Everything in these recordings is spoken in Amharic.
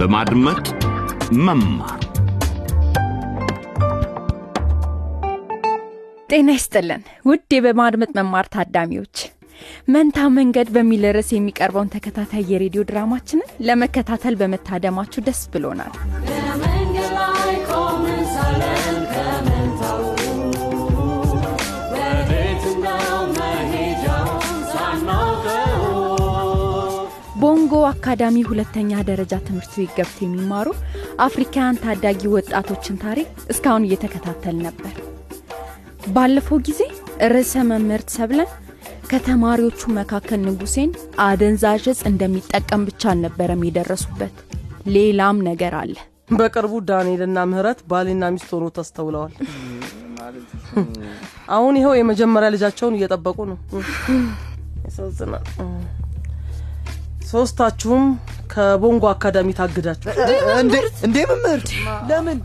በማድመጥ መማር። ጤና ይስጥልን ውድ በማድመጥ መማር ታዳሚዎች መንታ መንገድ በሚል ርዕስ የሚቀርበውን ተከታታይ የሬዲዮ ድራማችንን ለመከታተል በመታደማችሁ ደስ ብሎናል ቦንጎ አካዳሚ ሁለተኛ ደረጃ ትምህርት ቤት ገብተው የሚማሩ አፍሪካውያን ታዳጊ ወጣቶችን ታሪክ እስካሁን እየተከታተል ነበር። ባለፈው ጊዜ ርዕሰ መምህርት ሰብለን ከተማሪዎቹ መካከል ንጉሴን አደንዛዥ እንደሚጠቀም ብቻ አልነበረም የደረሱበት። ሌላም ነገር አለ። በቅርቡ ዳንኤልና ምህረት ባልና ሚስት ሆኖ ተስተውለዋል። አሁን ይኸው የመጀመሪያ ልጃቸውን እየጠበቁ ነው። ያሳዝናል ሶስታችሁም ከቦንጎ አካዳሚ ታግዳችሁ። እንዴ መምህር? ለምን?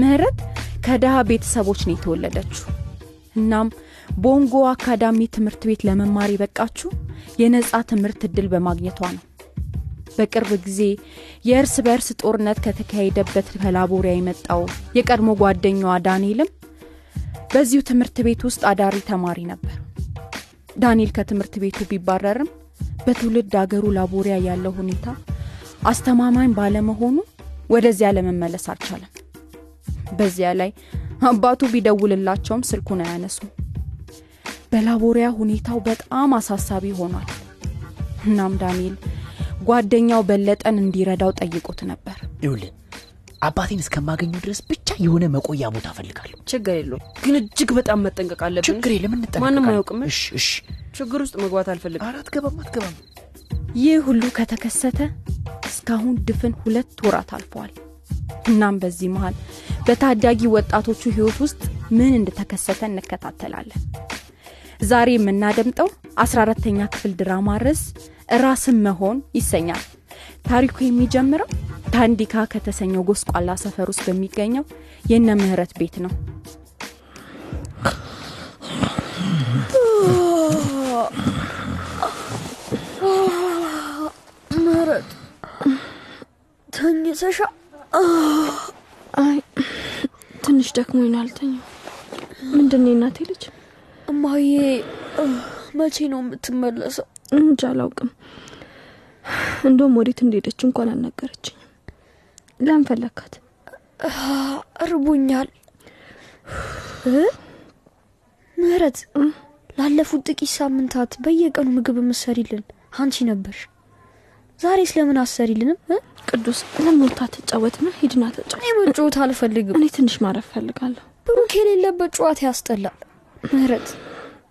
ምህረት ከድሃ ቤተሰቦች ነው የተወለደችው። እናም ቦንጎ አካዳሚ ትምህርት ቤት ለመማር የበቃችሁ የነጻ ትምህርት እድል በማግኘቷ ነው። በቅርብ ጊዜ የእርስ በእርስ ጦርነት ከተካሄደበት ከላቦሪያ የመጣው የቀድሞ ጓደኛዋ ዳንኤልም በዚሁ ትምህርት ቤት ውስጥ አዳሪ ተማሪ ነበር። ዳንኤል ከትምህርት ቤቱ ቢባረርም በትውልድ አገሩ ላቦሪያ ያለው ሁኔታ አስተማማኝ ባለመሆኑ ወደዚያ ለመመለስ አልቻለም። በዚያ ላይ አባቱ ቢደውልላቸውም ስልኩን አያነሱም። በላቦሪያ ሁኔታው በጣም አሳሳቢ ሆኗል። እናም ዳንኤል ጓደኛው በለጠን እንዲረዳው ጠይቆት ነበር። ይውልን አባቴን እስከማገኘው ድረስ ብቻ የሆነ መቆያ ቦታ እፈልጋለሁ። ችግር የለውም። ግን እጅግ በጣም መጠንቀቅ አለብን። ችግር የለም ማንም አያውቅም። እሺ እሺ። ችግር ውስጥ መግባት አልፈልግም። ኧረ አትገባም አትገባም። ይህ ሁሉ ከተከሰተ እስካሁን ድፍን ሁለት ወራት አልፈዋል። እናም በዚህ መሃል በታዳጊ ወጣቶቹ ህይወት ውስጥ ምን እንደተከሰተ እንከታተላለን። ዛሬ የምናደምጠው 14ተኛ ክፍል ድራማ ርዕስ ራስን መሆን ይሰኛል። ታሪኩ የሚጀምረው ታንዲካ ከተሰኘው ጎስቋላ ሰፈር ውስጥ በሚገኘው የነ ምህረት ቤት ነው። ምህረት ተኝተሻ? አይ ትንሽ ደክሞኝ ነው ምንድን ነው የእናቴ ልጅ? እማዬ መቼ ነው የምትመለሰው? እንጃ አላውቅም። እንደውም ወዴት እንደሄደች እንኳን አልነገረችኝም ለምን ፈለግካት እርቦኛል ምህረት ላለፉት ጥቂት ሳምንታት በየቀኑ ምግብ የምሰሪልን አንቺ ነበርሽ። ዛሬ ስለምን አሰሪልንም? ቅዱስ ለምን ወታ ተጫወትና ሂድና ተጫወት። እኔ መጫወት አልፈልግም። እኔ ትንሽ ማረፍ ፈልጋለሁ። ብሩክ የሌለበት ጨዋታ ያስጠላል ምህረት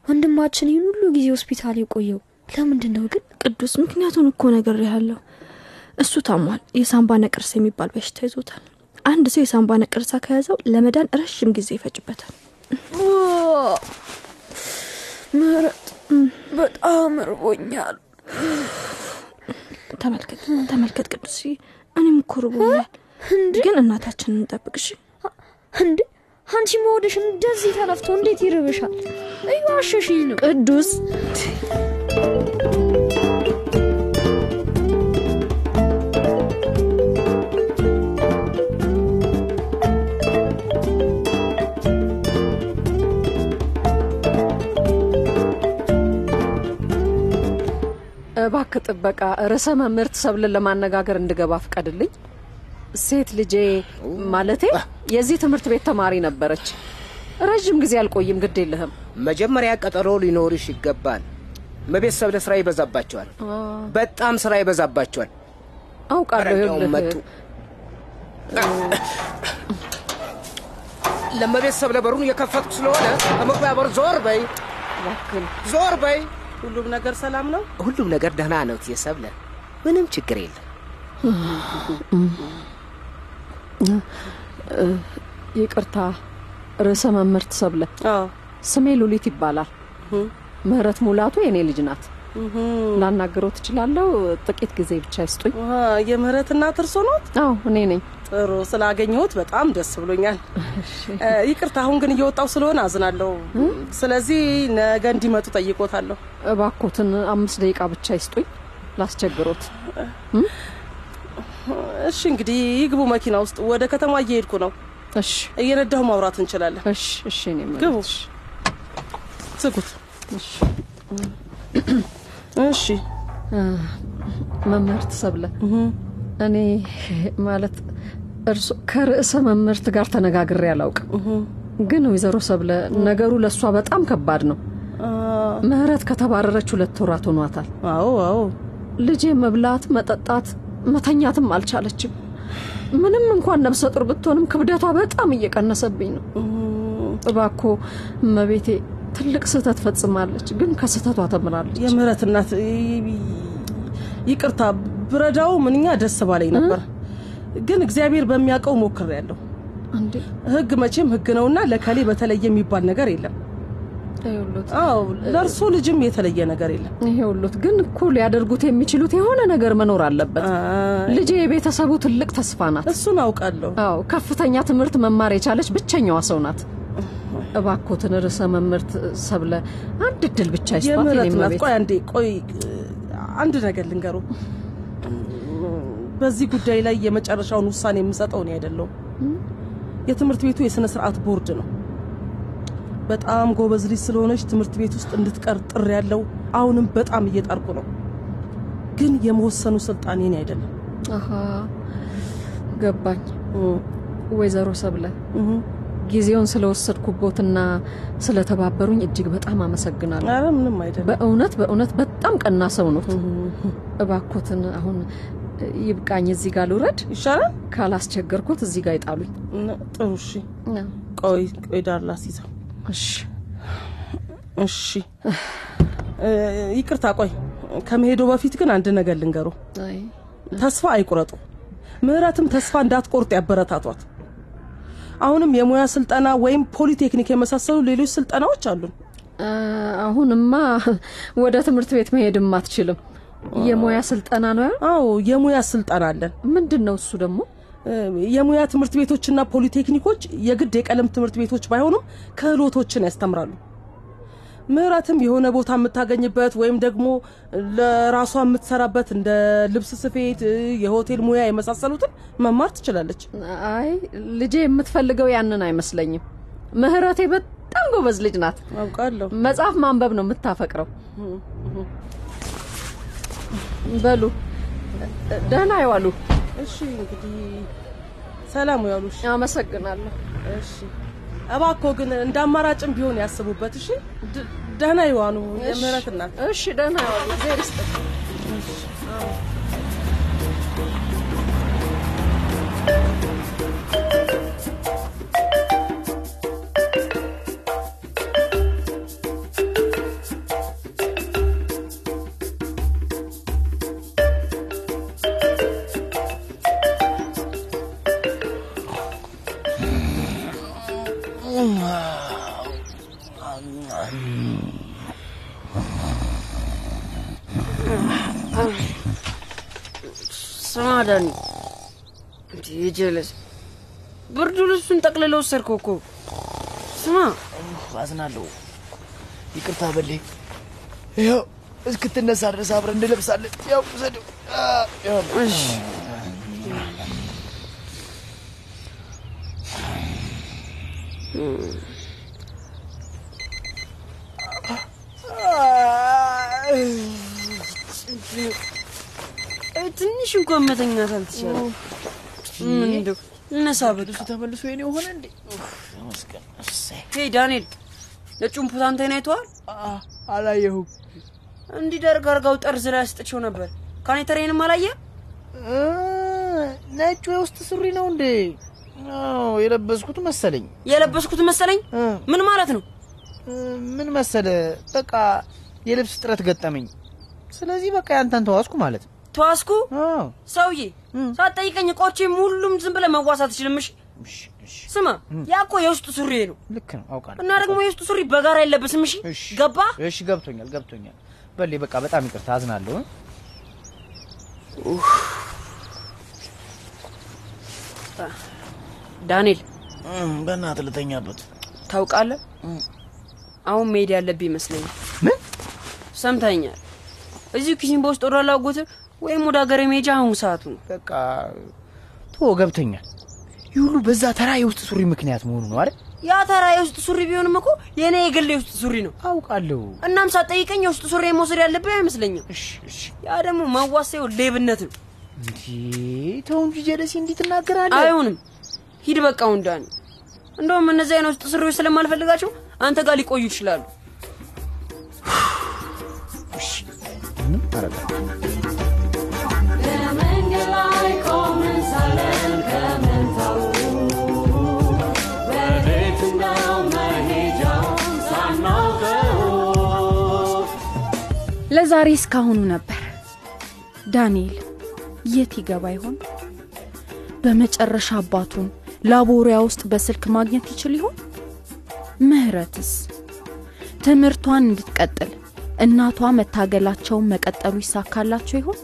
ወንድማችን ይህን ሁሉ ጊዜ ሆስፒታል የቆየው ለምንድን ነው ግን? ቅዱስ ምክንያቱን እኮ ነገር ያለው እሱ ታሟል። የሳምባ ነቀርሳ የሚባል በሽታ ይዞታል። አንድ ሰው የሳምባ ነቀርሳ ከያዘው ለመዳን ረዥም ጊዜ ይፈጅበታል። ምህረት በጣም እርቦኛል። ተመልከት ተመልከት ቅዱስ እኔም እኮ ርቦኛል ግን እናታችንን እንጠብቅ እሺ እንዴ? አንቺ መወደሽ እንደዚህ ተነፍቶ እንዴት ይርብሻል? እዩ አሸሽኝ ነው። ቅዱስ ጥበቃ ርዕሰ መምህርት ሰብልን ለማነጋገር እንድገባ ፍቀድልኝ? ሴት ልጄ ማለቴ የዚህ ትምህርት ቤት ተማሪ ነበረች። ረዥም ጊዜ አልቆይም ግድ የለህም። መጀመሪያ ቀጠሮ ሊኖርሽ ይገባል። መቤተሰብ ለስራ ይበዛባቸዋል። በጣም ስራ ይበዛባቸዋል። አውቃለሁ ይኸውልህ። መጡ። ለመቤተሰብ ለበሩን እየከፈትኩ ስለሆነ ከመግቢያ በር ዞር በይ። ዞር በይ ሁሉም ነገር ሰላም ነው? ሁሉም ነገር ደህና ነው የሰብለ ምንም ችግር የለም። ይቅርታ ርዕሰ መምህርት ሰብለ። አዎ። ስሜ ሉሊት ይባላል። ምህረት ሙላቱ የኔ ልጅ ናት ላናግረው ትችላለሁ? ጥቂት ጊዜ ብቻ ይስጡኝ። የምህረት እናት እርሶ ኖት? አዎ እኔ ነኝ። ጥሩ ስላገኘሁት በጣም ደስ ብሎኛል። ይቅርታ አሁን ግን እየወጣው ስለሆነ አዝናለሁ። ስለዚህ ነገ እንዲመጡ ጠይቆታለሁ። እባኮትን አምስት ደቂቃ ብቻ ይስጡኝ። ላስቸግሮት። እሺ እንግዲህ ይግቡ መኪና ውስጥ። ወደ ከተማ እየሄድኩ ነው። እሺ። እየነዳሁ ማውራት እንችላለን። እሺ እሺ ግቡ። ዝጉት። እሺ እሺ መምህርት ሰብለ እኔ ማለት እርሶ ከርዕሰ መምህርት ጋር ተነጋግሬ አላውቅም። ግን ወይዘሮ ሰብለ ነገሩ ለእሷ በጣም ከባድ ነው። ምህረት ከተባረረች ሁለት ወራት ሆኗታል። አዎ አዎ ልጄ መብላት፣ መጠጣት፣ መተኛትም አልቻለችም። ምንም እንኳን ነፍሰ ጡር ብትሆንም ክብደቷ በጣም እየቀነሰብኝ ነው። እባኮ እመቤቴ ትልቅ ስህተት ፈጽማለች፣ ግን ከስህተቷ ተምራለች። የምህረት እናት ይቅርታ ብረዳው ምንኛ ደስ ባለኝ ነበር፣ ግን እግዚአብሔር በሚያውቀው ሞክሬያለሁ። እንዴ ህግ መቼም ህግ ነውና ለከሌ በተለየ የሚባል ነገር የለም። አዎ ለእርሶ ልጅም የተለየ ነገር የለም። ይኸውልዎት ግን እኮ ሊያደርጉት የሚችሉት የሆነ ነገር መኖር አለበት። ልጄ የቤተሰቡ ትልቅ ተስፋ ናት። እሱን አውቃለሁ። አዎ ከፍተኛ ትምህርት መማር የቻለች ብቸኛዋ ሰው ናት። እባኮትን ርዕሰ መምህርት ሰብለ አንድ እድል ብቻ እመቤት። ቆይ አንዴ ቆይ አንድ ነገር ልንገሩ። በዚህ ጉዳይ ላይ የመጨረሻውን ውሳኔ የምሰጠው እኔ አይደለሁም። የትምህርት ቤቱ የስነ ስርዓት ቦርድ ነው። በጣም ጎበዝ ልጅ ስለሆነች ትምህርት ቤት ውስጥ እንድትቀር ጥሪ ያለው አሁንም በጣም እየጣርኩ ነው። ግን የመወሰኑ ስልጣን የኔ አይደለም። ገባኝ። ወይዘሮ ሰብለ ጊዜውን ስለወሰድኩቦትና ስለተባበሩኝ እጅግ በጣም አመሰግናለሁ። ኧረ ምንም አይደለም። በእውነት በእውነት በጣም ቀና ሰው ኖት። እባኮትን አሁን ይብቃኝ፣ እዚህ ጋር ልውረድ ይሻላል። ካላስቸገርኩት እዚህ ጋር ይጣሉኝ። ጥሩ እሺ። ቆይ ቆይ ዳር ላስይዘው። እሺ እሺ ይቅርታ ቆይ ከመሄዶ በፊት ግን አንድ ነገር ልንገሩ። ተስፋ አይቁረጡ። ምህረትም ተስፋ እንዳትቆርጥ ያበረታቷት። አሁንም የሙያ ስልጠና ወይም ፖሊቴክኒክ የመሳሰሉ ሌሎች ስልጠናዎች አሉን። አሁንማ ወደ ትምህርት ቤት መሄድም አትችልም። የሙያ ስልጠና ነው። አዎ የሙያ ስልጠና አለን። ምንድን ነው እሱ ደግሞ? የሙያ ትምህርት ቤቶችና ፖሊቴክኒኮች የግድ የቀለም ትምህርት ቤቶች ባይሆኑም ክህሎቶችን ያስተምራሉ። ምህረትም የሆነ ቦታ የምታገኝበት ወይም ደግሞ ለራሷ የምትሰራበት እንደ ልብስ ስፌት፣ የሆቴል ሙያ የመሳሰሉትን መማር ትችላለች። አይ ልጄ የምትፈልገው ያንን አይመስለኝም። ምህረቴ በጣም ጎበዝ ልጅ ናት። አውቃለሁ። መጽሐፍ ማንበብ ነው የምታፈቅረው። በሉ ደህና ይዋሉ። እሺ እንግዲህ ሰላም ያሉሽ። አመሰግናለሁ። እሺ እባክዎ ግን እንደ አማራጭም ቢሆን ያስቡበት። እሺ ደህና ይዋኑ የምህረት እናት። እሺ ደህና ይዋሉ። እግዚአብሔር ይስጥልኝ። ስማ ዳኒ፣ እንዲህ ጀለስ ብርዱ ልብሱን ጠቅልለው ወሰድከው እኮ። ስማ አዝናለሁ። ይቅርታ በሌ። ይኸው እስክትነሳ ድረስ አብረን እንለብሳለን። ያው ውሰደው። ያው እሺ አይ፣ ትንሽ እንኳን መተኛት አልተቻለም። ምን እንደው እነሳ በቃ ተመልሶ የኔ ሆነ እንዴ? ተመስገን። hey ዳንኤል፣ ነጩን ሙታንቴን አይተሃል? አላየሁም። እንዲህ ደርግ አርጋው ጠርዝ ላይ አስጥቼው ነበር። ካናቴራዬንም አላየ? ነጩ የውስጥ ሱሪ ነው እንዴ? አዎ፣ የለበስኩት መሰለኝ። የለበስኩት መሰለኝ። ምን ማለት ነው? ምን መሰለ፣ በቃ የልብስ እጥረት ገጠመኝ። ስለዚህ በቃ ያንተን ተዋስኩ ማለት ነው። ተዋስኩ? ሰውዬ ሳትጠይቀኝ እቃዎቼም ሁሉም ዝም ብለህ መዋስ አትችልም። እሺ ስማ፣ ያ እኮ የውስጥ ሱሪ ነው ልክ ነው፣ አውቃለሁ። እና ደግሞ የውስጥ ሱሪ በጋራ አይለበስም። እሺ ገባ? እሺ፣ ገብቶኛል፣ ገብቶኛል። በሌ በቃ በጣም ይቅርታ፣ አዝናለሁ። ዳንኤል በእናትህ ልተኛበት። ታውቃለህ፣ አሁን መሄድ ያለብህ ይመስለኛል። ምን ሰምተኛል? እዚሁ ኪሲምባ ውስጥ ወደ አላጎት ወይም ወደ ሀገር መሄጃ አሁን ሰዓቱ ነው። በቃ ቶ ገብተኛል። ይህ ሁሉ በዛ ተራ የውስጥ ሱሪ ምክንያት መሆኑ ነው አይደል? ያ ተራ የውስጥ ሱሪ ቢሆንም እኮ የእኔ የግል የውስጥ ሱሪ ነው። አውቃለሁ። እናም ሳትጠይቀኝ የውስጥ ሱሪ መውሰድ ያለብህ አይመስለኝም። ያ ደግሞ ማዋሰው ሌብነት ነው። ተው እንጂ ጀለሲ እንዲህ ትናገራለህ? አይሆንም። ሂድ በቃ ወንዳን። እንደውም እነዚህ አይነት ውስጥ ሱሪዎች ስለማልፈልጋቸው አንተ ጋር ሊቆዩ ይችላሉ። ምንም ለዛሬ እስካሁኑ ነበር። ዳንኤል የት ይገባ ይሆን? በመጨረሻ አባቱን ላቦሪያ ውስጥ በስልክ ማግኘት ይችል ይሆን? ምህረትስ ትምህርቷን እንድትቀጥል እናቷ መታገላቸውን መቀጠሉ ይሳካላቸው ይሆን?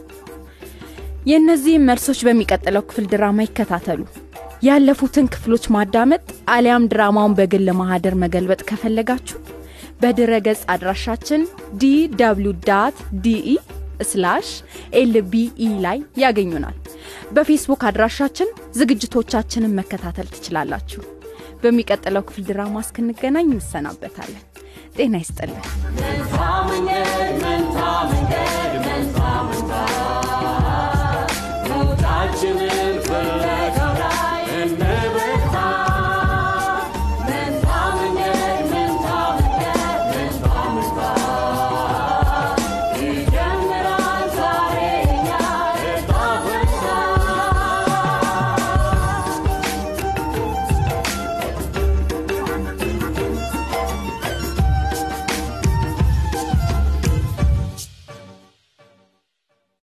የእነዚህም መልሶች በሚቀጥለው ክፍል ድራማ ይከታተሉ። ያለፉትን ክፍሎች ማዳመጥ አሊያም ድራማውን በግል ማህደር መገልበጥ ከፈለጋችሁ በድረ ገጽ አድራሻችን DW DE slash LBE ላይ ያገኙናል። በፌስቡክ አድራሻችን ዝግጅቶቻችንን መከታተል ትችላላችሁ። በሚቀጥለው ክፍል ድራማ እስክንገናኝ እንሰናበታለን። ጤና ይስጥልን።